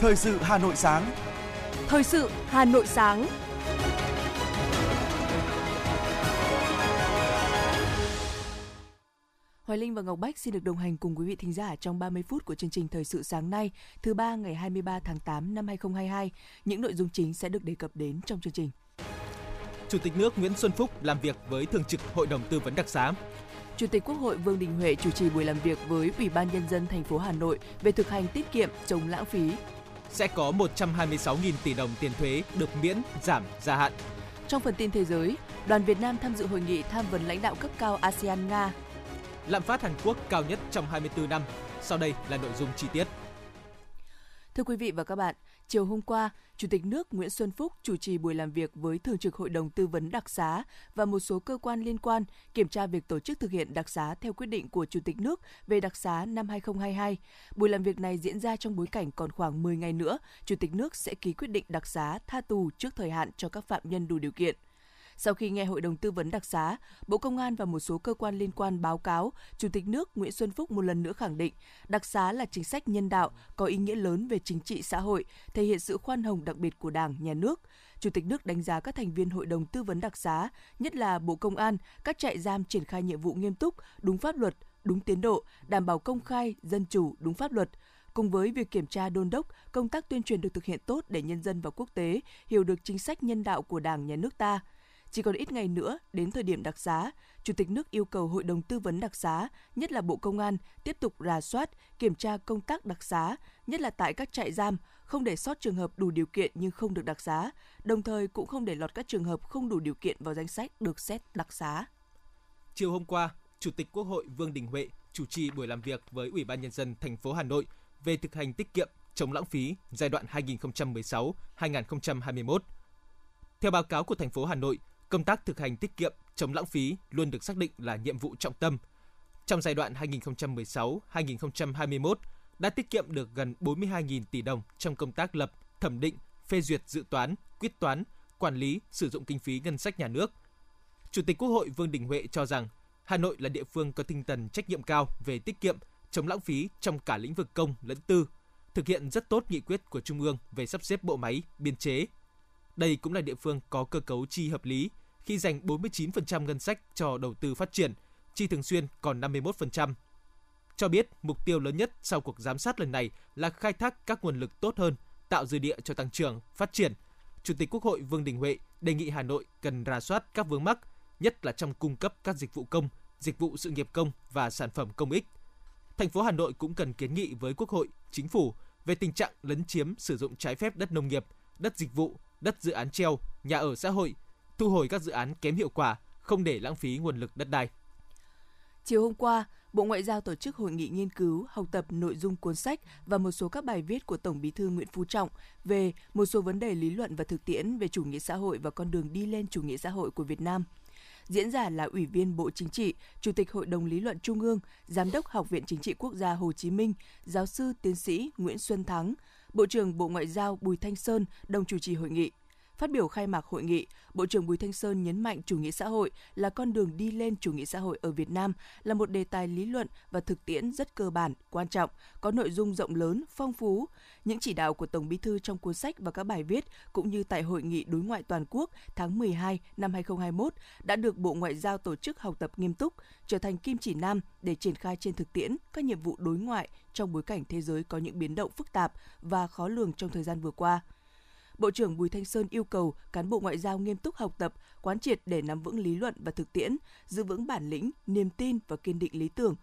Thời sự Hà Nội sáng. Thời sự Hà Nội sáng. Hoài Linh và Ngọc Bách xin được đồng hành cùng quý vị thính giả trong 30 phút của chương trình Thời sự sáng nay, thứ ba ngày 23 tháng 8 năm 2022. Những nội dung chính sẽ được đề cập đến trong chương trình. Chủ tịch nước Nguyễn Xuân Phúc làm việc với Thường trực Hội đồng Tư vấn đặc xá. Chủ tịch Quốc hội Vương Đình Huệ chủ trì buổi làm việc với Ủy ban Nhân dân thành phố Hà Nội về thực hành tiết kiệm chống lãng phí. Sẽ có 126.000 tỷ đồng tiền thuế được miễn, giảm, gia hạn. Trong phần tin thế giới, đoàn Việt Nam tham dự hội nghị tham vấn lãnh đạo cấp cao ASEAN-Nga. Lạm phát Hàn Quốc cao nhất trong 24 năm. Sau đây là nội dung chi tiết. Thưa quý vị và các bạn, chiều hôm qua, Chủ tịch nước Nguyễn Xuân Phúc chủ trì buổi làm việc với Thường trực Hội đồng Tư vấn Đặc xá và một số cơ quan liên quan kiểm tra việc tổ chức thực hiện đặc xá theo quyết định của Chủ tịch nước về đặc xá năm 2022. Buổi làm việc này diễn ra trong bối cảnh còn khoảng 10 ngày nữa, Chủ tịch nước sẽ ký quyết định đặc xá tha tù trước thời hạn cho các phạm nhân đủ điều kiện. Sau khi nghe Hội đồng Tư vấn đặc xá, Bộ Công an và một số cơ quan liên quan báo cáo, Chủ tịch nước Nguyễn Xuân Phúc một lần nữa khẳng định đặc xá là chính sách nhân đạo, có ý nghĩa lớn về chính trị xã hội, thể hiện sự khoan hồng đặc biệt của Đảng, Nhà nước. Chủ tịch nước đánh giá các thành viên Hội đồng Tư vấn đặc xá, nhất là Bộ Công an, các trại giam triển khai nhiệm vụ nghiêm túc, đúng pháp luật, đúng tiến độ, đảm bảo công khai, dân chủ, đúng pháp luật, cùng với việc kiểm tra đôn đốc, công tác tuyên truyền được thực hiện tốt để nhân dân và quốc tế hiểu được chính sách nhân đạo của Đảng, Nhà nước ta – chỉ còn ít ngày nữa đến thời điểm đặc xá, Chủ tịch nước yêu cầu Hội đồng Tư vấn đặc xá, nhất là Bộ Công an, tiếp tục rà soát, kiểm tra công tác đặc xá, nhất là tại các trại giam, không để sót trường hợp đủ điều kiện nhưng không được đặc xá, đồng thời cũng không để lọt các trường hợp không đủ điều kiện vào danh sách được xét đặc xá. Chiều hôm qua, Chủ tịch Quốc hội Vương Đình Huệ chủ trì buổi làm việc với Ủy ban nhân dân thành phố Hà Nội về thực hành tiết kiệm chống lãng phí giai đoạn 2016-2021. Theo báo cáo của thành phố Hà Nội, công tác thực hành tiết kiệm, chống lãng phí luôn được xác định là nhiệm vụ trọng tâm. Trong giai đoạn 2016-2021 đã tiết kiệm được gần 42.000 tỷ đồng trong công tác lập, thẩm định, phê duyệt dự toán, quyết toán, quản lý, sử dụng kinh phí ngân sách nhà nước. Chủ tịch Quốc hội Vương Đình Huệ cho rằng Hà Nội là địa phương có tinh thần trách nhiệm cao về tiết kiệm, chống lãng phí trong cả lĩnh vực công lẫn tư, thực hiện rất tốt nghị quyết của Trung ương về sắp xếp bộ máy, biên chế, đây cũng là địa phương có cơ cấu chi hợp lý khi dành 49% ngân sách cho đầu tư phát triển, chi thường xuyên còn 51%. Cho biết mục tiêu lớn nhất sau cuộc giám sát lần này là khai thác các nguồn lực tốt hơn, tạo dư địa cho tăng trưởng, phát triển. Chủ tịch Quốc hội Vương Đình Huệ đề nghị Hà Nội cần rà soát các vướng mắc, nhất là trong cung cấp các dịch vụ công, dịch vụ sự nghiệp công và sản phẩm công ích. Thành phố Hà Nội cũng cần kiến nghị với Quốc hội, Chính phủ về tình trạng lấn chiếm sử dụng trái phép đất nông nghiệp, đất dịch vụ đất dự án treo, nhà ở xã hội, thu hồi các dự án kém hiệu quả, không để lãng phí nguồn lực đất đai. Chiều hôm qua, Bộ Ngoại giao tổ chức hội nghị nghiên cứu, học tập nội dung cuốn sách và một số các bài viết của Tổng Bí thư Nguyễn Phú Trọng về một số vấn đề lý luận và thực tiễn về chủ nghĩa xã hội và con đường đi lên chủ nghĩa xã hội của Việt Nam. Diễn giả là Ủy viên Bộ Chính trị, Chủ tịch Hội đồng Lý luận Trung ương, Giám đốc Học viện Chính trị Quốc gia Hồ Chí Minh, Giáo sư Tiến sĩ Nguyễn Xuân Thắng, Bộ trưởng Bộ Ngoại giao Bùi Thanh Sơn đồng chủ trì hội nghị. Phát biểu khai mạc hội nghị, Bộ trưởng Bùi Thanh Sơn nhấn mạnh chủ nghĩa xã hội là con đường đi lên chủ nghĩa xã hội ở Việt Nam là một đề tài lý luận và thực tiễn rất cơ bản, quan trọng, có nội dung rộng lớn, phong phú. Những chỉ đạo của Tổng Bí thư trong cuốn sách và các bài viết cũng như tại hội nghị đối ngoại toàn quốc tháng 12 năm 2021 đã được Bộ Ngoại giao tổ chức học tập nghiêm túc, trở thành kim chỉ nam để triển khai trên thực tiễn các nhiệm vụ đối ngoại trong bối cảnh thế giới có những biến động phức tạp và khó lường trong thời gian vừa qua. Bộ trưởng Bùi Thanh Sơn yêu cầu cán bộ ngoại giao nghiêm túc học tập, quán triệt để nắm vững lý luận và thực tiễn, giữ vững bản lĩnh, niềm tin và kiên định lý tưởng,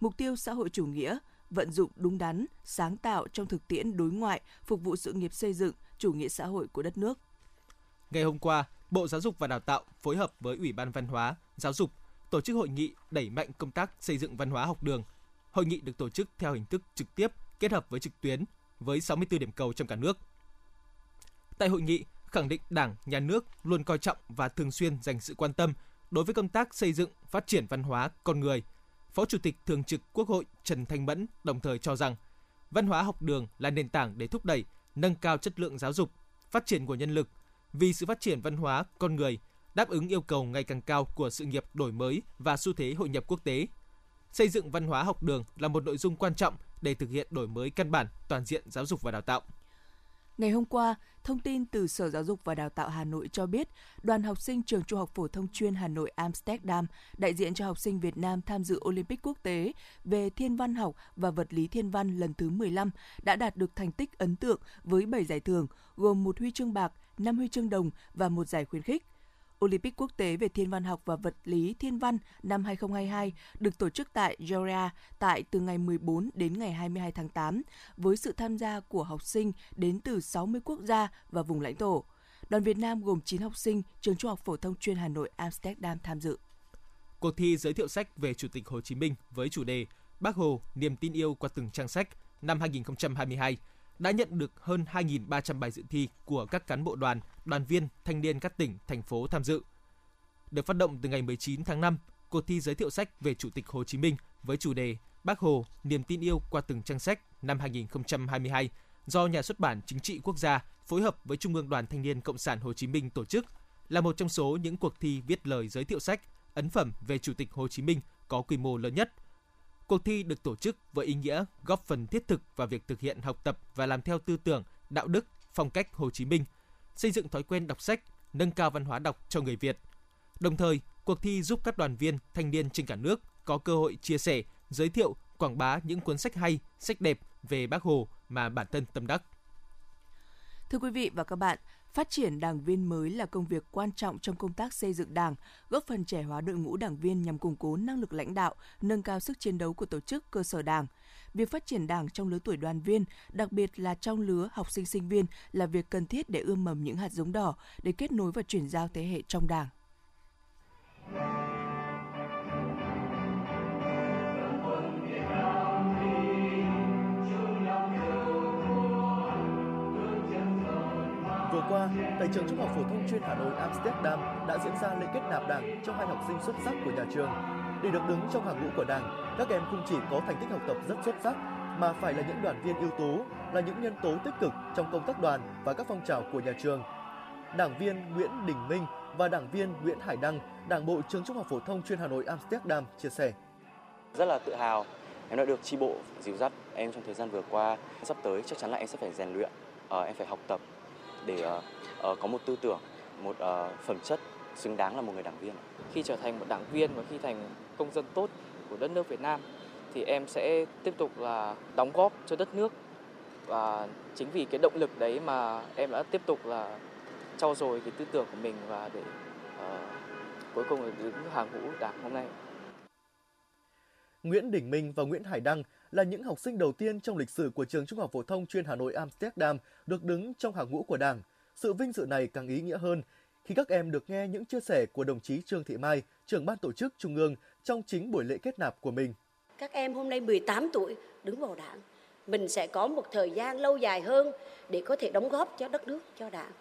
mục tiêu xã hội chủ nghĩa, vận dụng đúng đắn, sáng tạo trong thực tiễn đối ngoại, phục vụ sự nghiệp xây dựng chủ nghĩa xã hội của đất nước. Ngày hôm qua, Bộ Giáo dục và Đào tạo phối hợp với Ủy ban Văn hóa, Giáo dục tổ chức hội nghị đẩy mạnh công tác xây dựng văn hóa học đường. Hội nghị được tổ chức theo hình thức trực tiếp kết hợp với trực tuyến với 64 điểm cầu trong cả nước. Tại hội nghị, khẳng định Đảng, Nhà nước luôn coi trọng và thường xuyên dành sự quan tâm đối với công tác xây dựng, phát triển văn hóa con người. Phó Chủ tịch Thường trực Quốc hội Trần Thanh Mẫn đồng thời cho rằng văn hóa học đường là nền tảng để thúc đẩy, nâng cao chất lượng giáo dục, phát triển của nhân lực vì sự phát triển văn hóa con người đáp ứng yêu cầu ngày càng cao của sự nghiệp đổi mới và xu thế hội nhập quốc tế. Xây dựng văn hóa học đường là một nội dung quan trọng để thực hiện đổi mới căn bản toàn diện giáo dục và đào tạo. Ngày hôm qua, thông tin từ Sở Giáo dục và Đào tạo Hà Nội cho biết, đoàn học sinh trường Trung học phổ thông chuyên Hà Nội Amsterdam đại diện cho học sinh Việt Nam tham dự Olympic quốc tế về thiên văn học và vật lý thiên văn lần thứ 15 đã đạt được thành tích ấn tượng với 7 giải thưởng, gồm một huy chương bạc, 5 huy chương đồng và một giải khuyến khích. Olympic quốc tế về thiên văn học và vật lý thiên văn năm 2022 được tổ chức tại Georgia tại từ ngày 14 đến ngày 22 tháng 8 với sự tham gia của học sinh đến từ 60 quốc gia và vùng lãnh thổ. Đoàn Việt Nam gồm 9 học sinh trường Trung học phổ thông chuyên Hà Nội Amsterdam tham dự. Cuộc thi giới thiệu sách về Chủ tịch Hồ Chí Minh với chủ đề Bác Hồ, niềm tin yêu qua từng trang sách năm 2022 đã nhận được hơn 2.300 bài dự thi của các cán bộ đoàn, đoàn viên, thanh niên các tỉnh, thành phố tham dự. Được phát động từ ngày 19 tháng 5, cuộc thi giới thiệu sách về Chủ tịch Hồ Chí Minh với chủ đề Bác Hồ, niềm tin yêu qua từng trang sách năm 2022 do Nhà xuất bản Chính trị Quốc gia phối hợp với Trung ương Đoàn Thanh niên Cộng sản Hồ Chí Minh tổ chức là một trong số những cuộc thi viết lời giới thiệu sách, ấn phẩm về Chủ tịch Hồ Chí Minh có quy mô lớn nhất Cuộc thi được tổ chức với ý nghĩa góp phần thiết thực vào việc thực hiện học tập và làm theo tư tưởng, đạo đức, phong cách Hồ Chí Minh, xây dựng thói quen đọc sách, nâng cao văn hóa đọc cho người Việt. Đồng thời, cuộc thi giúp các đoàn viên, thanh niên trên cả nước có cơ hội chia sẻ, giới thiệu, quảng bá những cuốn sách hay, sách đẹp về Bác Hồ mà bản thân tâm đắc. Thưa quý vị và các bạn, Phát triển đảng viên mới là công việc quan trọng trong công tác xây dựng đảng, góp phần trẻ hóa đội ngũ đảng viên nhằm củng cố năng lực lãnh đạo, nâng cao sức chiến đấu của tổ chức cơ sở đảng. Việc phát triển đảng trong lứa tuổi đoàn viên, đặc biệt là trong lứa học sinh sinh viên là việc cần thiết để ươm mầm những hạt giống đỏ để kết nối và chuyển giao thế hệ trong đảng. Qua, tại trường Trung học phổ thông chuyên Hà Nội Amsterdam đã diễn ra lễ kết nạp Đảng cho hai học sinh xuất sắc của nhà trường. Để được đứng trong hàng ngũ của Đảng, các em không chỉ có thành tích học tập rất xuất sắc mà phải là những đoàn viên ưu tú, là những nhân tố tích cực trong công tác đoàn và các phong trào của nhà trường. Đảng viên Nguyễn Đình Minh và đảng viên Nguyễn Hải Đăng, Đảng bộ trường Trung học phổ thông chuyên Hà Nội Amsterdam chia sẻ. Rất là tự hào em đã được chi bộ dìu dắt em trong thời gian vừa qua. Sắp tới chắc chắn là em sẽ phải rèn luyện, ờ, em phải học tập để uh, có một tư tưởng, một uh, phẩm chất xứng đáng là một người đảng viên. Khi trở thành một đảng viên và khi thành công dân tốt của đất nước Việt Nam thì em sẽ tiếp tục là đóng góp cho đất nước và chính vì cái động lực đấy mà em đã tiếp tục là trau dồi cái tư tưởng của mình và để uh, cuối cùng là đứng hàng ngũ đảng hôm nay. Nguyễn Đình Minh và Nguyễn Hải Đăng là những học sinh đầu tiên trong lịch sử của trường Trung học phổ thông chuyên Hà Nội Amsterdam được đứng trong hàng ngũ của Đảng. Sự vinh dự này càng ý nghĩa hơn khi các em được nghe những chia sẻ của đồng chí Trương Thị Mai, trưởng ban tổ chức Trung ương trong chính buổi lễ kết nạp của mình. Các em hôm nay 18 tuổi đứng vào Đảng, mình sẽ có một thời gian lâu dài hơn để có thể đóng góp cho đất nước, cho Đảng,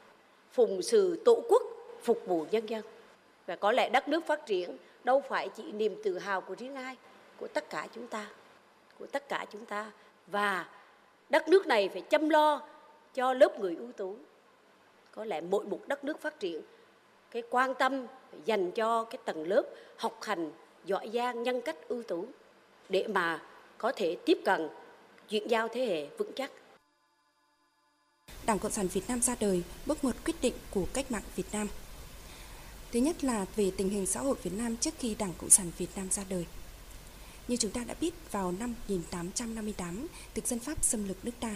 phụng sự tổ quốc, phục vụ nhân dân. Và có lẽ đất nước phát triển đâu phải chỉ niềm tự hào của riêng ai, của tất cả chúng ta của tất cả chúng ta và đất nước này phải chăm lo cho lớp người ưu tú có lẽ mỗi một đất nước phát triển, cái quan tâm dành cho cái tầng lớp học hành giỏi giang, nhân cách ưu tú để mà có thể tiếp cận chuyển giao thế hệ vững chắc Đảng Cộng sản Việt Nam ra đời bước ngoặt quyết định của cách mạng Việt Nam. Thứ nhất là về tình hình xã hội Việt Nam trước khi Đảng Cộng sản Việt Nam ra đời. Như chúng ta đã biết, vào năm 1858, thực dân Pháp xâm lược nước ta.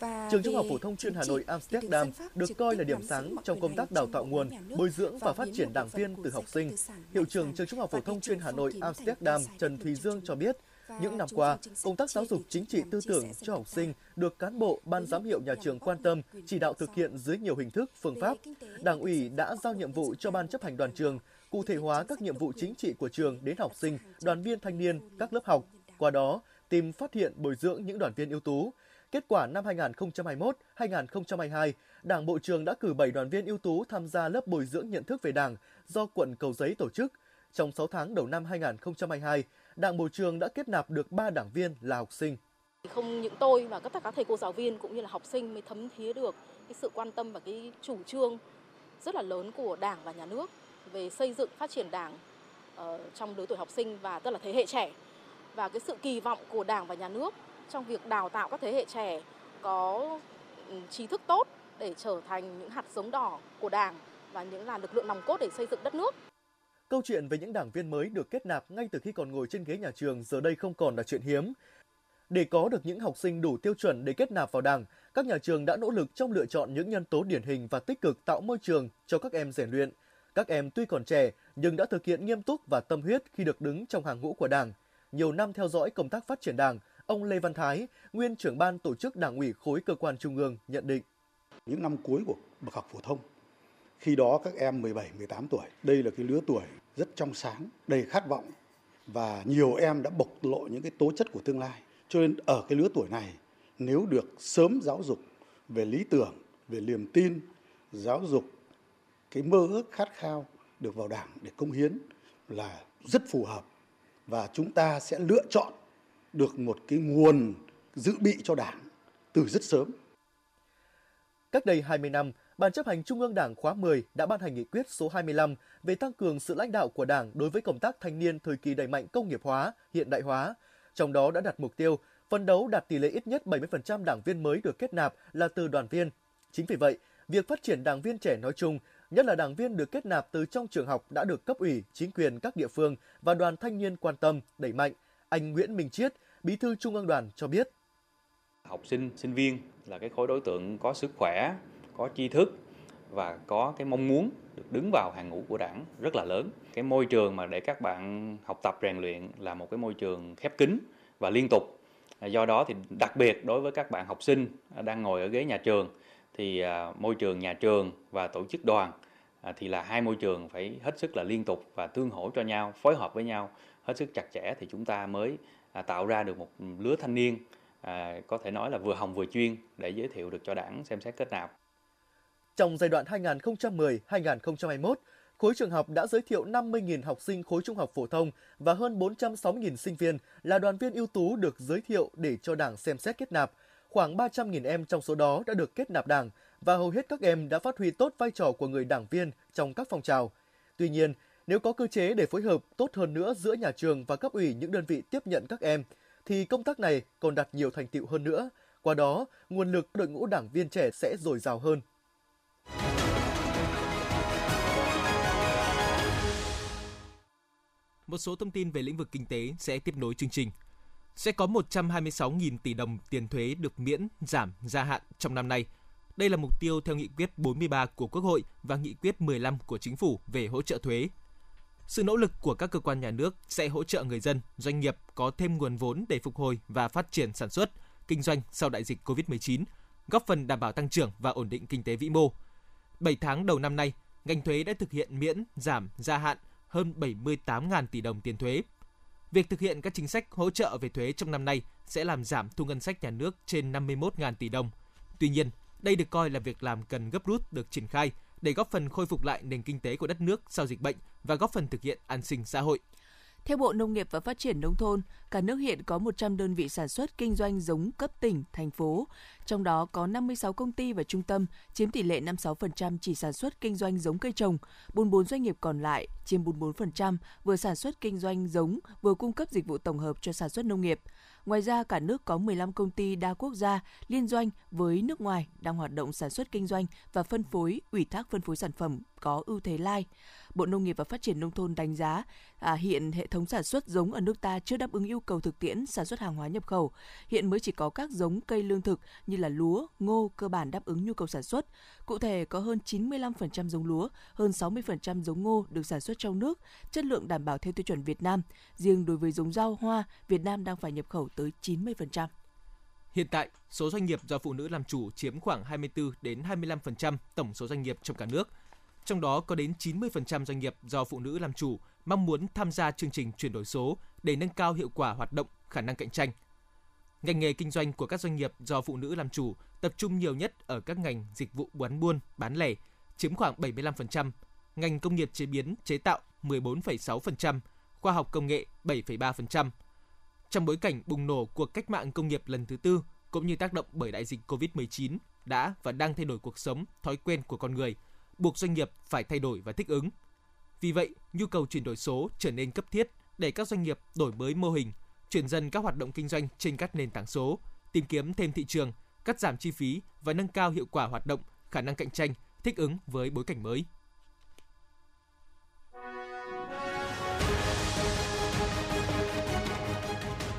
Và Trường Trung học phổ thông chuyên Hà Nội Amsterdam được coi là điểm sáng trong công tác đào tạo nguồn, bồi dưỡng và phát triển đảng viên từ học sinh. Hiệu trưởng Trường Trung học phổ thông chuyên Hà Nội Amsterdam Trần Thùy Dương cho biết, những năm qua, công tác giáo dục chính trị tư tưởng cho học sinh được cán bộ, ban giám hiệu nhà trường quan tâm, chỉ đạo thực hiện dưới nhiều hình thức, phương pháp. Đảng ủy đã giao nhiệm vụ cho ban chấp hành đoàn trường cụ thể hóa các nhiệm vụ chính trị của trường đến học sinh, đoàn viên thanh niên, các lớp học. Qua đó, tìm phát hiện bồi dưỡng những đoàn viên ưu tú. Kết quả năm 2021-2022, Đảng Bộ trường đã cử 7 đoàn viên ưu tú tham gia lớp bồi dưỡng nhận thức về Đảng do quận Cầu Giấy tổ chức. Trong 6 tháng đầu năm 2022, Đảng Bộ trường đã kết nạp được 3 đảng viên là học sinh. Không những tôi mà tất cả các thầy cô giáo viên cũng như là học sinh mới thấm thía được cái sự quan tâm và cái chủ trương rất là lớn của Đảng và nhà nước về xây dựng phát triển Đảng uh, trong lứa tuổi học sinh và tức là thế hệ trẻ và cái sự kỳ vọng của Đảng và nhà nước trong việc đào tạo các thế hệ trẻ có ừ, trí thức tốt để trở thành những hạt giống đỏ của Đảng và những là lực lượng nòng cốt để xây dựng đất nước. Câu chuyện về những đảng viên mới được kết nạp ngay từ khi còn ngồi trên ghế nhà trường giờ đây không còn là chuyện hiếm. Để có được những học sinh đủ tiêu chuẩn để kết nạp vào Đảng, các nhà trường đã nỗ lực trong lựa chọn những nhân tố điển hình và tích cực tạo môi trường cho các em rèn luyện. Các em tuy còn trẻ nhưng đã thực hiện nghiêm túc và tâm huyết khi được đứng trong hàng ngũ của Đảng. Nhiều năm theo dõi công tác phát triển Đảng, ông Lê Văn Thái, nguyên trưởng ban tổ chức Đảng ủy khối cơ quan trung ương nhận định. Những năm cuối của bậc học phổ thông, khi đó các em 17, 18 tuổi, đây là cái lứa tuổi rất trong sáng, đầy khát vọng và nhiều em đã bộc lộ những cái tố chất của tương lai. Cho nên ở cái lứa tuổi này, nếu được sớm giáo dục về lý tưởng, về niềm tin, giáo dục cái mơ ước khát khao được vào đảng để công hiến là rất phù hợp và chúng ta sẽ lựa chọn được một cái nguồn dự bị cho đảng từ rất sớm. Cách đây 20 năm, Ban chấp hành Trung ương Đảng khóa 10 đã ban hành nghị quyết số 25 về tăng cường sự lãnh đạo của Đảng đối với công tác thanh niên thời kỳ đẩy mạnh công nghiệp hóa, hiện đại hóa. Trong đó đã đặt mục tiêu phấn đấu đạt tỷ lệ ít nhất 70% đảng viên mới được kết nạp là từ đoàn viên. Chính vì vậy, việc phát triển đảng viên trẻ nói chung, nhất là đảng viên được kết nạp từ trong trường học đã được cấp ủy, chính quyền các địa phương và đoàn thanh niên quan tâm, đẩy mạnh. Anh Nguyễn Minh Chiết, Bí thư Trung ương Đoàn cho biết. Học sinh, sinh viên là cái khối đối tượng có sức khỏe, có tri thức và có cái mong muốn được đứng vào hàng ngũ của đảng rất là lớn. Cái môi trường mà để các bạn học tập rèn luyện là một cái môi trường khép kín và liên tục. Do đó thì đặc biệt đối với các bạn học sinh đang ngồi ở ghế nhà trường thì à, môi trường nhà trường và tổ chức đoàn à, thì là hai môi trường phải hết sức là liên tục và tương hỗ cho nhau, phối hợp với nhau hết sức chặt chẽ thì chúng ta mới à, tạo ra được một lứa thanh niên có thể nói là vừa hồng vừa chuyên để giới thiệu được cho đảng xem xét kết nạp. Trong giai đoạn 2010-2021, khối trường học đã giới thiệu 50.000 học sinh khối trung học phổ thông và hơn 406.000 sinh viên là đoàn viên ưu tú được giới thiệu để cho Đảng xem xét kết nạp. Khoảng 300.000 em trong số đó đã được kết nạp Đảng và hầu hết các em đã phát huy tốt vai trò của người đảng viên trong các phong trào. Tuy nhiên, nếu có cơ chế để phối hợp tốt hơn nữa giữa nhà trường và cấp ủy những đơn vị tiếp nhận các em, thì công tác này còn đạt nhiều thành tựu hơn nữa. Qua đó, nguồn lực đội ngũ đảng viên trẻ sẽ dồi dào hơn. Một số thông tin về lĩnh vực kinh tế sẽ tiếp nối chương trình. Sẽ có 126.000 tỷ đồng tiền thuế được miễn, giảm, gia hạn trong năm nay. Đây là mục tiêu theo nghị quyết 43 của Quốc hội và nghị quyết 15 của Chính phủ về hỗ trợ thuế. Sự nỗ lực của các cơ quan nhà nước sẽ hỗ trợ người dân, doanh nghiệp có thêm nguồn vốn để phục hồi và phát triển sản xuất, kinh doanh sau đại dịch COVID-19, góp phần đảm bảo tăng trưởng và ổn định kinh tế vĩ mô. 7 tháng đầu năm nay, ngành thuế đã thực hiện miễn, giảm, gia hạn hơn 78.000 tỷ đồng tiền thuế. Việc thực hiện các chính sách hỗ trợ về thuế trong năm nay sẽ làm giảm thu ngân sách nhà nước trên 51.000 tỷ đồng. Tuy nhiên, đây được coi là việc làm cần gấp rút được triển khai để góp phần khôi phục lại nền kinh tế của đất nước sau dịch bệnh và góp phần thực hiện an sinh xã hội. Theo Bộ Nông nghiệp và Phát triển Nông thôn, cả nước hiện có 100 đơn vị sản xuất kinh doanh giống cấp tỉnh, thành phố. Trong đó có 56 công ty và trung tâm, chiếm tỷ lệ 56% chỉ sản xuất kinh doanh giống cây trồng. 44 doanh nghiệp còn lại, chiếm 44%, vừa sản xuất kinh doanh giống, vừa cung cấp dịch vụ tổng hợp cho sản xuất nông nghiệp. Ngoài ra, cả nước có 15 công ty đa quốc gia liên doanh với nước ngoài đang hoạt động sản xuất kinh doanh và phân phối, ủy thác phân phối sản phẩm có ưu thế lai. Bộ Nông nghiệp và Phát triển Nông thôn đánh giá à, hiện hệ thống sản xuất giống ở nước ta chưa đáp ứng yêu cầu thực tiễn sản xuất hàng hóa nhập khẩu. Hiện mới chỉ có các giống cây lương thực như là lúa, ngô cơ bản đáp ứng nhu cầu sản xuất. Cụ thể có hơn 95% giống lúa, hơn 60% giống ngô được sản xuất trong nước, chất lượng đảm bảo theo tiêu chuẩn Việt Nam. Riêng đối với giống rau hoa, Việt Nam đang phải nhập khẩu tới 90%. Hiện tại, số doanh nghiệp do phụ nữ làm chủ chiếm khoảng 24 đến 25% tổng số doanh nghiệp trong cả nước – trong đó có đến 90% doanh nghiệp do phụ nữ làm chủ mong muốn tham gia chương trình chuyển đổi số để nâng cao hiệu quả hoạt động, khả năng cạnh tranh. Ngành nghề kinh doanh của các doanh nghiệp do phụ nữ làm chủ tập trung nhiều nhất ở các ngành dịch vụ bán buôn, bán lẻ, chiếm khoảng 75%, ngành công nghiệp chế biến, chế tạo 14,6%, khoa học công nghệ 7,3%. Trong bối cảnh bùng nổ cuộc cách mạng công nghiệp lần thứ tư cũng như tác động bởi đại dịch COVID-19 đã và đang thay đổi cuộc sống, thói quen của con người – buộc doanh nghiệp phải thay đổi và thích ứng. Vì vậy, nhu cầu chuyển đổi số trở nên cấp thiết để các doanh nghiệp đổi mới mô hình, chuyển dần các hoạt động kinh doanh trên các nền tảng số, tìm kiếm thêm thị trường, cắt giảm chi phí và nâng cao hiệu quả hoạt động, khả năng cạnh tranh, thích ứng với bối cảnh mới.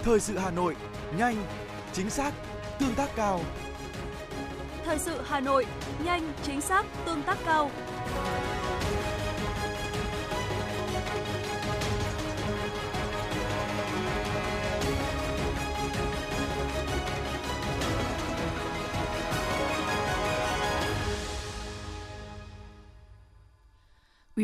Thời sự Hà Nội, nhanh, chính xác, tương tác cao. Thời sự Hà Nội, nhanh, chính xác, tương tác cao.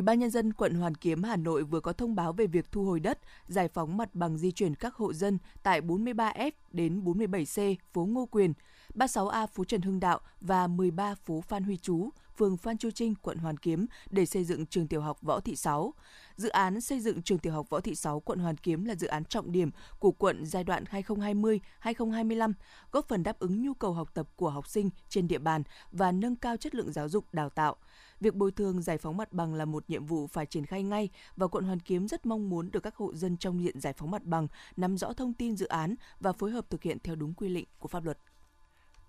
Ủy ban nhân dân quận Hoàn Kiếm Hà Nội vừa có thông báo về việc thu hồi đất, giải phóng mặt bằng di chuyển các hộ dân tại 43F đến 47C phố Ngô Quyền, 36A phố Trần Hưng Đạo và 13 phố Phan Huy Chú, phường Phan Chu Trinh, quận Hoàn Kiếm để xây dựng trường tiểu học Võ Thị Sáu. Dự án xây dựng trường tiểu học Võ Thị Sáu, quận Hoàn Kiếm là dự án trọng điểm của quận giai đoạn 2020-2025, góp phần đáp ứng nhu cầu học tập của học sinh trên địa bàn và nâng cao chất lượng giáo dục đào tạo. Việc bồi thường giải phóng mặt bằng là một nhiệm vụ phải triển khai ngay và quận Hoàn Kiếm rất mong muốn được các hộ dân trong diện giải phóng mặt bằng nắm rõ thông tin dự án và phối hợp thực hiện theo đúng quy định của pháp luật.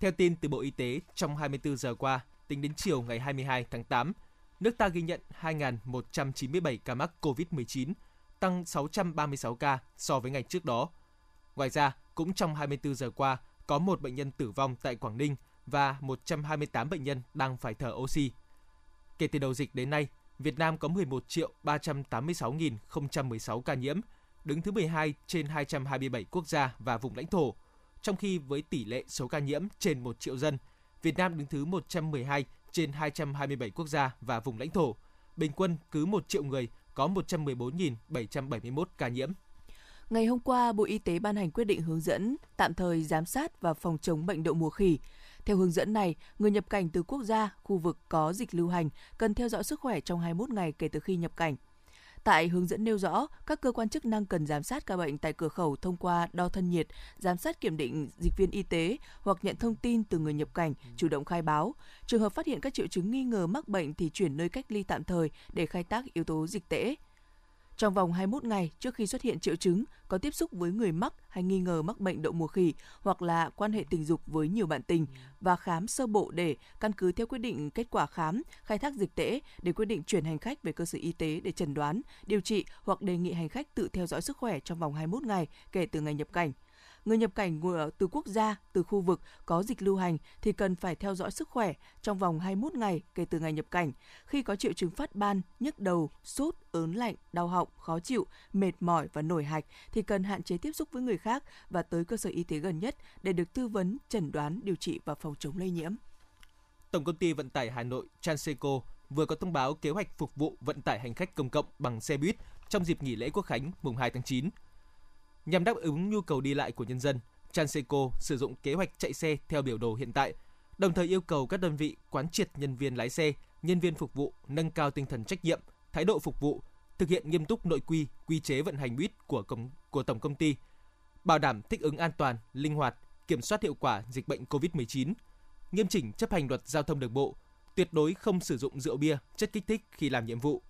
Theo tin từ Bộ Y tế, trong 24 giờ qua, tính đến chiều ngày 22 tháng 8, nước ta ghi nhận 2.197 ca mắc COVID-19, tăng 636 ca so với ngày trước đó. Ngoài ra, cũng trong 24 giờ qua, có một bệnh nhân tử vong tại Quảng Ninh và 128 bệnh nhân đang phải thở oxy. Kể từ đầu dịch đến nay, Việt Nam có 11 triệu 386.016 ca nhiễm, đứng thứ 12 trên 227 quốc gia và vùng lãnh thổ. Trong khi với tỷ lệ số ca nhiễm trên 1 triệu dân, Việt Nam đứng thứ 112 trên 227 quốc gia và vùng lãnh thổ. Bình quân cứ 1 triệu người có 114.771 ca nhiễm. Ngày hôm qua, Bộ Y tế ban hành quyết định hướng dẫn tạm thời giám sát và phòng chống bệnh đậu mùa khỉ. Theo hướng dẫn này, người nhập cảnh từ quốc gia, khu vực có dịch lưu hành cần theo dõi sức khỏe trong 21 ngày kể từ khi nhập cảnh. Tại hướng dẫn nêu rõ, các cơ quan chức năng cần giám sát ca bệnh tại cửa khẩu thông qua đo thân nhiệt, giám sát kiểm định dịch viên y tế hoặc nhận thông tin từ người nhập cảnh, chủ động khai báo. Trường hợp phát hiện các triệu chứng nghi ngờ mắc bệnh thì chuyển nơi cách ly tạm thời để khai thác yếu tố dịch tễ. Trong vòng 21 ngày trước khi xuất hiện triệu chứng, có tiếp xúc với người mắc hay nghi ngờ mắc bệnh đậu mùa khỉ hoặc là quan hệ tình dục với nhiều bạn tình và khám sơ bộ để căn cứ theo quyết định kết quả khám, khai thác dịch tễ để quyết định chuyển hành khách về cơ sở y tế để chẩn đoán, điều trị hoặc đề nghị hành khách tự theo dõi sức khỏe trong vòng 21 ngày kể từ ngày nhập cảnh người nhập cảnh từ quốc gia, từ khu vực có dịch lưu hành thì cần phải theo dõi sức khỏe trong vòng 21 ngày kể từ ngày nhập cảnh. Khi có triệu chứng phát ban, nhức đầu, sốt, ớn lạnh, đau họng, khó chịu, mệt mỏi và nổi hạch thì cần hạn chế tiếp xúc với người khác và tới cơ sở y tế gần nhất để được tư vấn, chẩn đoán, điều trị và phòng chống lây nhiễm. Tổng công ty vận tải Hà Nội Transeco vừa có thông báo kế hoạch phục vụ vận tải hành khách công cộng bằng xe buýt trong dịp nghỉ lễ Quốc khánh mùng 2 tháng 9 Nhằm đáp ứng nhu cầu đi lại của nhân dân, Transeco sử dụng kế hoạch chạy xe theo biểu đồ hiện tại, đồng thời yêu cầu các đơn vị quán triệt nhân viên lái xe, nhân viên phục vụ nâng cao tinh thần trách nhiệm, thái độ phục vụ, thực hiện nghiêm túc nội quy, quy chế vận hành buýt của công, của tổng công ty, bảo đảm thích ứng an toàn, linh hoạt, kiểm soát hiệu quả dịch bệnh COVID-19, nghiêm chỉnh chấp hành luật giao thông đường bộ, tuyệt đối không sử dụng rượu bia, chất kích thích khi làm nhiệm vụ.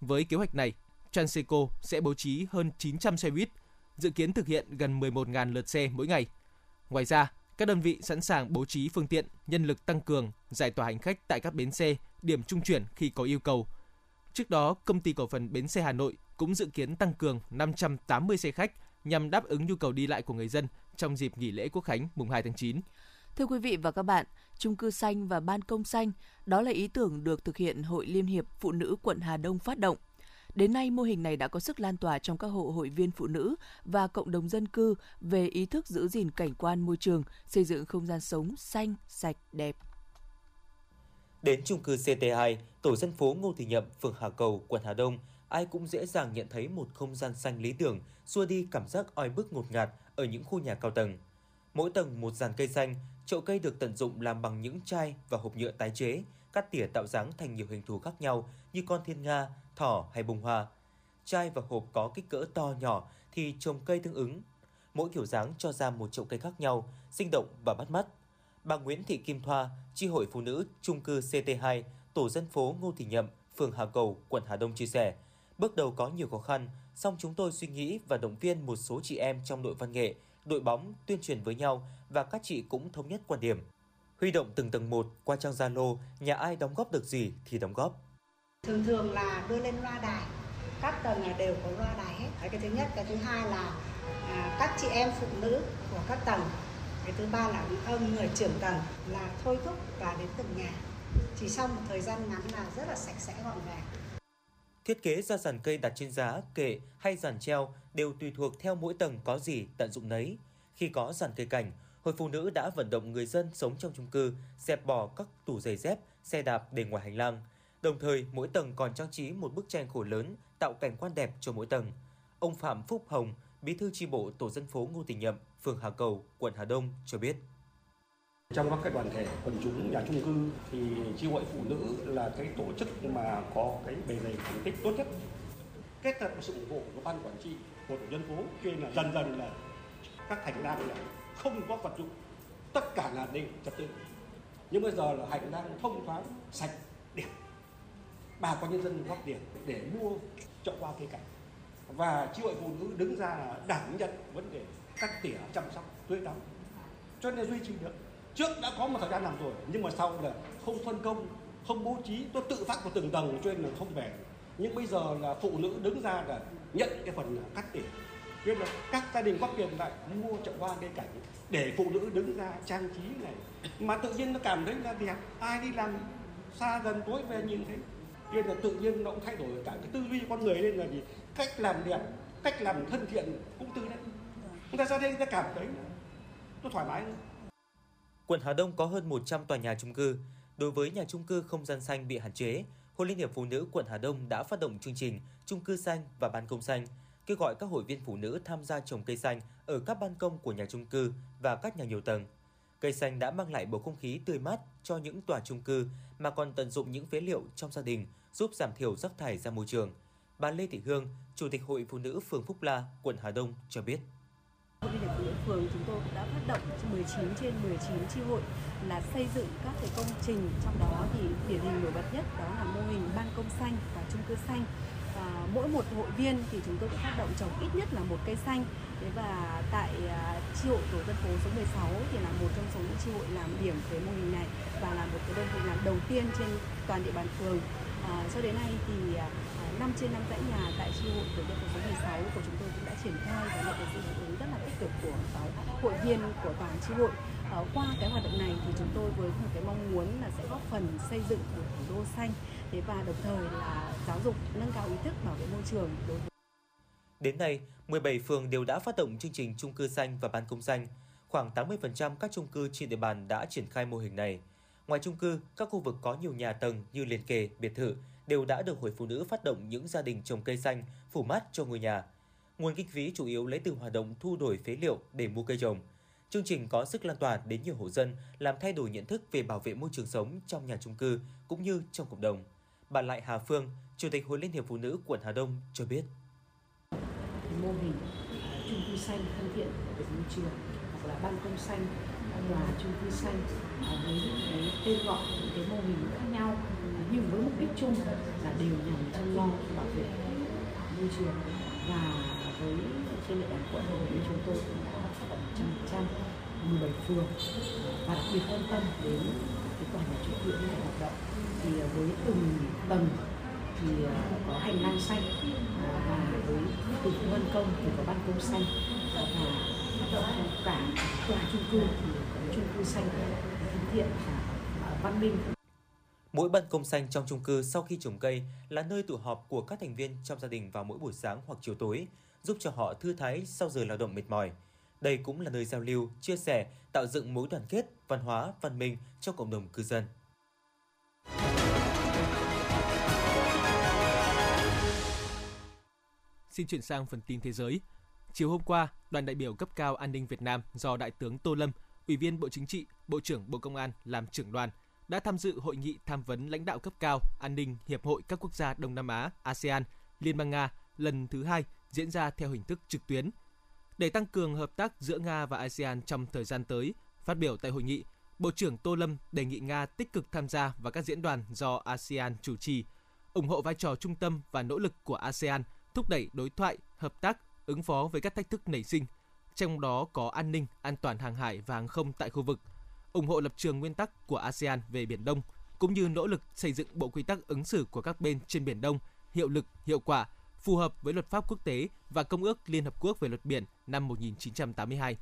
Với kế hoạch này, Transeco sẽ bố trí hơn 900 xe buýt dự kiến thực hiện gần 11.000 lượt xe mỗi ngày. Ngoài ra, các đơn vị sẵn sàng bố trí phương tiện, nhân lực tăng cường, giải tỏa hành khách tại các bến xe, điểm trung chuyển khi có yêu cầu. Trước đó, công ty cổ phần Bến xe Hà Nội cũng dự kiến tăng cường 580 xe khách nhằm đáp ứng nhu cầu đi lại của người dân trong dịp nghỉ lễ Quốc khánh mùng 2 tháng 9. Thưa quý vị và các bạn, chung cư xanh và ban công xanh, đó là ý tưởng được thực hiện Hội Liên hiệp Phụ nữ quận Hà Đông phát động – Đến nay, mô hình này đã có sức lan tỏa trong các hộ hội viên phụ nữ và cộng đồng dân cư về ý thức giữ gìn cảnh quan môi trường, xây dựng không gian sống xanh, sạch, đẹp. Đến chung cư CT2, tổ dân phố Ngô Thị Nhậm, phường Hà Cầu, quận Hà Đông, ai cũng dễ dàng nhận thấy một không gian xanh lý tưởng, xua đi cảm giác oi bức ngột ngạt ở những khu nhà cao tầng. Mỗi tầng một dàn cây xanh, chậu cây được tận dụng làm bằng những chai và hộp nhựa tái chế, cắt tỉa tạo dáng thành nhiều hình thù khác nhau như con thiên nga, thỏ hay bông hoa. Chai và hộp có kích cỡ to nhỏ thì trồng cây tương ứng. Mỗi kiểu dáng cho ra một chậu cây khác nhau, sinh động và bắt mắt. Bà Nguyễn Thị Kim Thoa, chi hội phụ nữ trung cư CT2, tổ dân phố Ngô Thị Nhậm, phường Hà Cầu, quận Hà Đông chia sẻ, bước đầu có nhiều khó khăn, song chúng tôi suy nghĩ và động viên một số chị em trong đội văn nghệ đội bóng tuyên truyền với nhau và các chị cũng thống nhất quan điểm. Huy động từng tầng một qua trang Zalo, nhà ai đóng góp được gì thì đóng góp. Thường thường là đưa lên loa đài, các tầng là đều có loa đài hết. Cái thứ nhất, cái thứ hai là à, các chị em phụ nữ của các tầng. Cái thứ ba là ông người trưởng tầng là thôi thúc và đến từng nhà. Chỉ sau một thời gian ngắn là rất là sạch sẽ gọn gàng. Thiết kế ra dàn cây đặt trên giá, kệ hay dàn treo đều tùy thuộc theo mỗi tầng có gì tận dụng nấy. Khi có dàn cây cảnh, Hội Phụ Nữ đã vận động người dân sống trong chung cư dẹp bỏ các tủ giày dép, xe đạp để ngoài hành lang. Đồng thời, mỗi tầng còn trang trí một bức tranh khổ lớn tạo cảnh quan đẹp cho mỗi tầng. Ông Phạm Phúc Hồng, Bí thư chi bộ tổ dân phố Ngô Thị Nhậm, phường Hà Cầu, quận Hà Đông cho biết. Trong các cái đoàn thể quần chúng nhà chung cư thì chi hội phụ nữ là cái tổ chức mà có cái bề dày thành tích tốt nhất. Kết hợp sự ủng hộ của ban quản trị của tổ dân phố cho nên là dần dần là các hành lang là không có vật dụng tất cả là đều trật tự nhưng bây giờ là hành lang thông thoáng sạch đẹp bà con nhân dân góp tiền để mua chậu hoa cây cảnh. Và chi hội phụ nữ đứng ra đảm nhận vấn đề cắt tỉa, chăm sóc, tưới tắm. Cho nên duy trì được. Trước đã có một thời gian làm rồi, nhưng mà sau là không phân công, không bố trí tôi tự phát của từng tầng cho nên là không về. Nhưng bây giờ là phụ nữ đứng ra là nhận cái phần cắt tỉa. Nên là các gia đình góp tiền lại mua chậu hoa cây cảnh để phụ nữ đứng ra trang trí này. Mà tự nhiên nó cảm thấy là đẹp, ai đi làm xa gần tối về nhìn thấy nên là tự nhiên nó cũng thay đổi cả cái tư duy con người lên là gì cách làm đẹp cách làm thân thiện cũng từ đấy Chúng ta ra đây ta cảm thấy nó thoải mái hơn Quận Hà Đông có hơn 100 tòa nhà chung cư. Đối với nhà chung cư không gian xanh bị hạn chế, Hội Liên hiệp Phụ nữ quận Hà Đông đã phát động chương trình chung cư xanh và ban công xanh, kêu gọi các hội viên phụ nữ tham gia trồng cây xanh ở các ban công của nhà chung cư và các nhà nhiều tầng. Cây xanh đã mang lại bầu không khí tươi mát cho những tòa chung cư mà còn tận dụng những phế liệu trong gia đình, giúp giảm thiểu rác thải ra môi trường. Bà Lê Thị Hương, Chủ tịch Hội Phụ nữ phường Phúc La, quận Hà Đông cho biết. Hội Liên hiệp Phụ nữ phường chúng tôi cũng đã phát động 19 trên 19 chi hội là xây dựng các cái công trình trong đó thì điển hình nổi bật nhất đó là mô hình ban công xanh và chung cư xanh và mỗi một hội viên thì chúng tôi cũng phát động trồng ít nhất là một cây xanh Thế và tại à, chi hội tổ dân phố số 16 thì là một trong số những chi hội làm điểm về mô hình này và là một cái đơn vị làm đầu tiên trên toàn địa bàn phường. À, cho đến nay thì à, à, năm trên năm dãy nhà tại chi hội tổ dân phố số 16 của chúng tôi cũng đã triển khai và nhận được sự hưởng ứng rất là tích cực của hội viên của toàn chi hội. Ờ, qua cái hoạt động này thì chúng tôi với một cái mong muốn là sẽ góp phần xây dựng một thủ đô xanh thế và đồng thời là giáo dục nâng cao ý thức bảo vệ môi trường đối với Đến nay, 17 phường đều đã phát động chương trình chung cư xanh và ban công xanh. Khoảng 80% các chung cư trên địa bàn đã triển khai mô hình này. Ngoài chung cư, các khu vực có nhiều nhà tầng như liền kề, biệt thự đều đã được Hội Phụ nữ phát động những gia đình trồng cây xanh, phủ mát cho ngôi nhà. Nguồn kinh phí chủ yếu lấy từ hoạt động thu đổi phế liệu để mua cây trồng. Chương trình có sức lan tỏa đến nhiều hộ dân, làm thay đổi nhận thức về bảo vệ môi trường sống trong nhà chung cư cũng như trong cộng đồng. Bà Lại Hà Phương, Chủ tịch Hội Liên hiệp Phụ nữ quận Hà Đông cho biết mô hình à, chung cư xanh thân thiện với môi trường hoặc là ban công xanh tòa chung cư xanh à, với những cái tên gọi, những cái mô hình khác nhau, nhưng với mục đích chung là đều nhằm chăm lo, bảo vệ môi trường. Và với trên địa bàn quận thì chúng tôi cũng đã phát động trăm trăm 17 phường, và đặc biệt quan tâm đến cái tòa nhà chung cư này hoạt động. Thì với từng tầng thì à, có hành lang xanh à, và với từng ban công thì có ban công xanh, và hoạt động cả tòa chung cư thì chung cư xanh thân thiện và văn minh Mỗi ban công xanh trong chung cư sau khi trồng cây là nơi tụ họp của các thành viên trong gia đình vào mỗi buổi sáng hoặc chiều tối, giúp cho họ thư thái sau giờ lao động mệt mỏi. Đây cũng là nơi giao lưu, chia sẻ, tạo dựng mối đoàn kết, văn hóa, văn minh trong cộng đồng cư dân. Xin chuyển sang phần tin thế giới. Chiều hôm qua, đoàn đại biểu cấp cao an ninh Việt Nam do Đại tướng Tô Lâm, Ủy viên Bộ Chính trị, Bộ trưởng Bộ Công an làm trưởng đoàn đã tham dự hội nghị tham vấn lãnh đạo cấp cao an ninh Hiệp hội các quốc gia Đông Nam Á ASEAN Liên bang Nga lần thứ hai diễn ra theo hình thức trực tuyến. Để tăng cường hợp tác giữa Nga và ASEAN trong thời gian tới, phát biểu tại hội nghị, Bộ trưởng Tô Lâm đề nghị Nga tích cực tham gia vào các diễn đàn do ASEAN chủ trì, ủng hộ vai trò trung tâm và nỗ lực của ASEAN thúc đẩy đối thoại, hợp tác, ứng phó với các thách thức nảy sinh, trong đó có an ninh, an toàn hàng hải và hàng không tại khu vực, ủng hộ lập trường nguyên tắc của ASEAN về Biển Đông, cũng như nỗ lực xây dựng bộ quy tắc ứng xử của các bên trên Biển Đông hiệu lực, hiệu quả, phù hợp với luật pháp quốc tế và Công ước Liên Hợp Quốc về luật biển năm 1982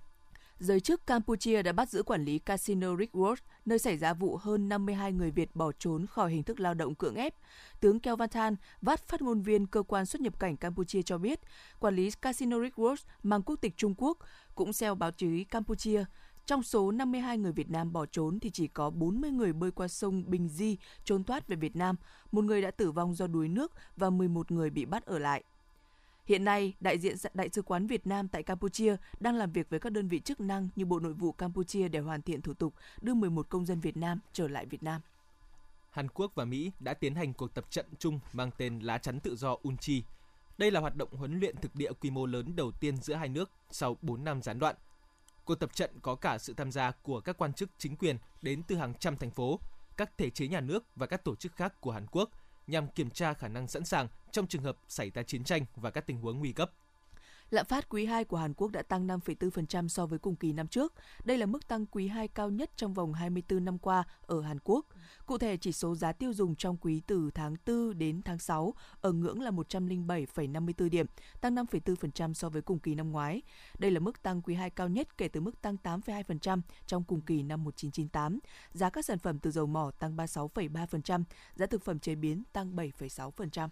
giới chức Campuchia đã bắt giữ quản lý casino Rickworth, nơi xảy ra vụ hơn 52 người Việt bỏ trốn khỏi hình thức lao động cưỡng ép. Tướng Kelvin Than, vắt phát ngôn viên cơ quan xuất nhập cảnh Campuchia cho biết, quản lý casino Rickworth mang quốc tịch Trung Quốc, cũng theo báo chí Campuchia. Trong số 52 người Việt Nam bỏ trốn thì chỉ có 40 người bơi qua sông Bình Di trốn thoát về Việt Nam, một người đã tử vong do đuối nước và 11 người bị bắt ở lại. Hiện nay, đại diện Đại sứ quán Việt Nam tại Campuchia đang làm việc với các đơn vị chức năng như Bộ Nội vụ Campuchia để hoàn thiện thủ tục đưa 11 công dân Việt Nam trở lại Việt Nam. Hàn Quốc và Mỹ đã tiến hành cuộc tập trận chung mang tên Lá chắn tự do Unchi. Đây là hoạt động huấn luyện thực địa quy mô lớn đầu tiên giữa hai nước sau 4 năm gián đoạn. Cuộc tập trận có cả sự tham gia của các quan chức chính quyền đến từ hàng trăm thành phố, các thể chế nhà nước và các tổ chức khác của Hàn Quốc nhằm kiểm tra khả năng sẵn sàng trong trường hợp xảy ra chiến tranh và các tình huống nguy cấp. Lạm phát quý 2 của Hàn Quốc đã tăng 5,4% so với cùng kỳ năm trước. Đây là mức tăng quý 2 cao nhất trong vòng 24 năm qua ở Hàn Quốc. Cụ thể, chỉ số giá tiêu dùng trong quý từ tháng 4 đến tháng 6 ở ngưỡng là 107,54 điểm, tăng 5,4% so với cùng kỳ năm ngoái. Đây là mức tăng quý 2 cao nhất kể từ mức tăng 8,2% trong cùng kỳ năm 1998. Giá các sản phẩm từ dầu mỏ tăng 36,3%, giá thực phẩm chế biến tăng 7,6%.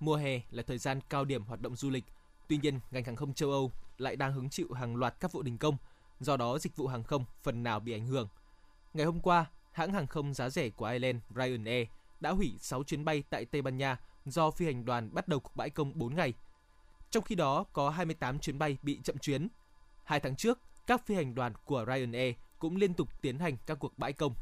Mùa hè là thời gian cao điểm hoạt động du lịch Tuy nhiên, ngành hàng không châu Âu lại đang hứng chịu hàng loạt các vụ đình công, do đó dịch vụ hàng không phần nào bị ảnh hưởng. Ngày hôm qua, hãng hàng không giá rẻ của Ireland Ryanair đã hủy 6 chuyến bay tại Tây Ban Nha do phi hành đoàn bắt đầu cuộc bãi công 4 ngày. Trong khi đó, có 28 chuyến bay bị chậm chuyến. Hai tháng trước, các phi hành đoàn của Ryanair cũng liên tục tiến hành các cuộc bãi công.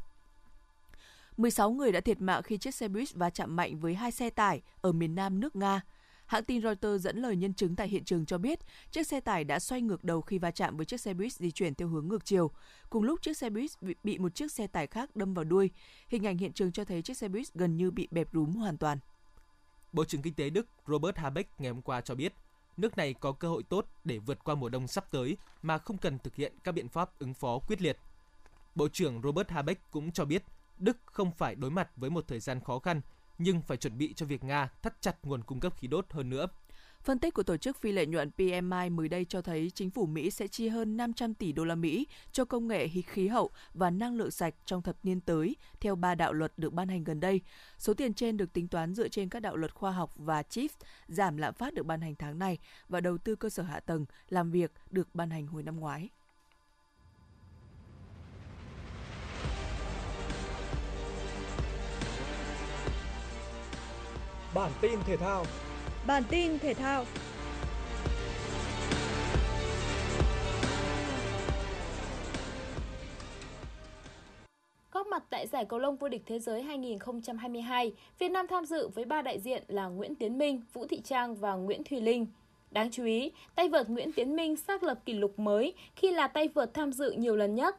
16 người đã thiệt mạng khi chiếc xe buýt va chạm mạnh với hai xe tải ở miền nam nước Nga Hãng tin Reuters dẫn lời nhân chứng tại hiện trường cho biết, chiếc xe tải đã xoay ngược đầu khi va chạm với chiếc xe buýt di chuyển theo hướng ngược chiều. Cùng lúc chiếc xe buýt bị một chiếc xe tải khác đâm vào đuôi. Hình ảnh hiện trường cho thấy chiếc xe buýt gần như bị bẹp rúm hoàn toàn. Bộ trưởng Kinh tế Đức Robert Habeck ngày hôm qua cho biết, nước này có cơ hội tốt để vượt qua mùa đông sắp tới mà không cần thực hiện các biện pháp ứng phó quyết liệt. Bộ trưởng Robert Habeck cũng cho biết Đức không phải đối mặt với một thời gian khó khăn nhưng phải chuẩn bị cho việc Nga thắt chặt nguồn cung cấp khí đốt hơn nữa. Phân tích của tổ chức phi lợi nhuận PMI mới đây cho thấy chính phủ Mỹ sẽ chi hơn 500 tỷ đô la Mỹ cho công nghệ khí hậu và năng lượng sạch trong thập niên tới, theo ba đạo luật được ban hành gần đây. Số tiền trên được tính toán dựa trên các đạo luật khoa học và CHIPS, giảm lạm phát được ban hành tháng này và đầu tư cơ sở hạ tầng, làm việc được ban hành hồi năm ngoái. Bản tin thể thao. Bản tin thể thao. Góp mặt tại giải cầu lông vô địch thế giới 2022, Việt Nam tham dự với ba đại diện là Nguyễn Tiến Minh, Vũ Thị Trang và Nguyễn Thùy Linh. Đáng chú ý, tay vợt Nguyễn Tiến Minh xác lập kỷ lục mới khi là tay vợt tham dự nhiều lần nhất.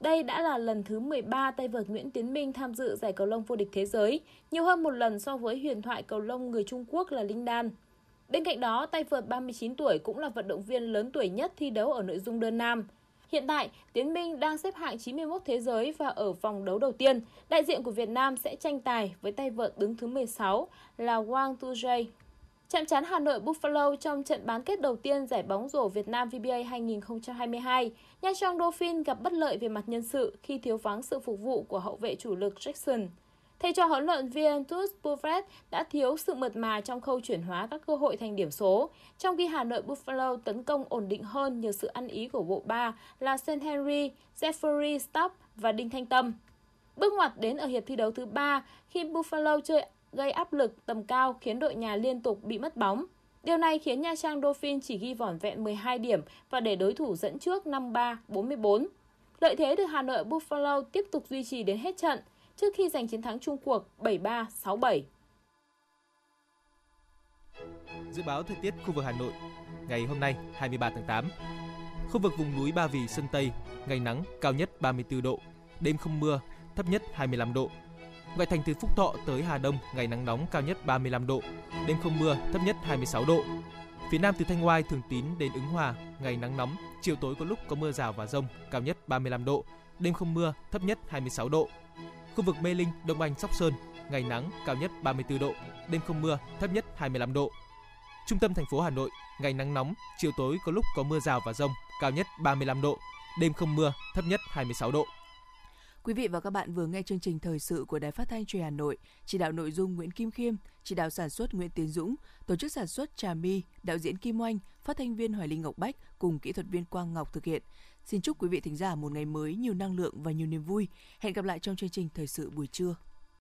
Đây đã là lần thứ 13 tay vợt Nguyễn Tiến Minh tham dự giải cầu lông vô địch thế giới, nhiều hơn một lần so với huyền thoại cầu lông người Trung Quốc là Linh Đan. Bên cạnh đó, tay vợt 39 tuổi cũng là vận động viên lớn tuổi nhất thi đấu ở nội dung đơn nam. Hiện tại, Tiến Minh đang xếp hạng 91 thế giới và ở vòng đấu đầu tiên, đại diện của Việt Nam sẽ tranh tài với tay vợt đứng thứ 16 là Wang Tujay Chạm trán Hà Nội Buffalo trong trận bán kết đầu tiên giải bóng rổ Việt Nam VBA 2022, Nha Trang Dolphin gặp bất lợi về mặt nhân sự khi thiếu vắng sự phục vụ của hậu vệ chủ lực Jackson. Thầy trò huấn luyện viên Tuz Buffett đã thiếu sự mượt mà trong khâu chuyển hóa các cơ hội thành điểm số, trong khi Hà Nội Buffalo tấn công ổn định hơn nhờ sự ăn ý của bộ ba là St. Henry, Jeffrey Stopp và Đinh Thanh Tâm. Bước ngoặt đến ở hiệp thi đấu thứ ba khi Buffalo chơi gây áp lực tầm cao khiến đội nhà liên tục bị mất bóng. Điều này khiến Nha Trang Dolphin chỉ ghi vỏn vẹn 12 điểm và để đối thủ dẫn trước 5-3-44. Lợi thế được Hà Nội Buffalo tiếp tục duy trì đến hết trận trước khi giành chiến thắng chung cuộc 7-3-6-7. Dự báo thời tiết khu vực Hà Nội ngày hôm nay 23 tháng 8. Khu vực vùng núi Ba Vì Sơn Tây, ngày nắng, cao nhất 34 độ, đêm không mưa, thấp nhất 25 độ, Ngoại thành từ Phúc Thọ tới Hà Đông, ngày nắng nóng cao nhất 35 độ, đêm không mưa, thấp nhất 26 độ. Phía Nam từ Thanh Oai, Thường Tín đến Ứng Hòa, ngày nắng nóng, chiều tối có lúc có mưa rào và rông, cao nhất 35 độ, đêm không mưa, thấp nhất 26 độ. Khu vực Mê Linh, Đông Anh, Sóc Sơn, ngày nắng, cao nhất 34 độ, đêm không mưa, thấp nhất 25 độ. Trung tâm thành phố Hà Nội, ngày nắng nóng, chiều tối có lúc có mưa rào và rông, cao nhất 35 độ, đêm không mưa, thấp nhất 26 độ. Quý vị và các bạn vừa nghe chương trình thời sự của Đài Phát thanh Truyền Hà Nội, chỉ đạo nội dung Nguyễn Kim Khiêm, chỉ đạo sản xuất Nguyễn Tiến Dũng, tổ chức sản xuất Trà My, đạo diễn Kim Oanh, phát thanh viên Hoài Linh Ngọc Bách cùng kỹ thuật viên Quang Ngọc thực hiện. Xin chúc quý vị thính giả một ngày mới nhiều năng lượng và nhiều niềm vui. Hẹn gặp lại trong chương trình thời sự buổi trưa.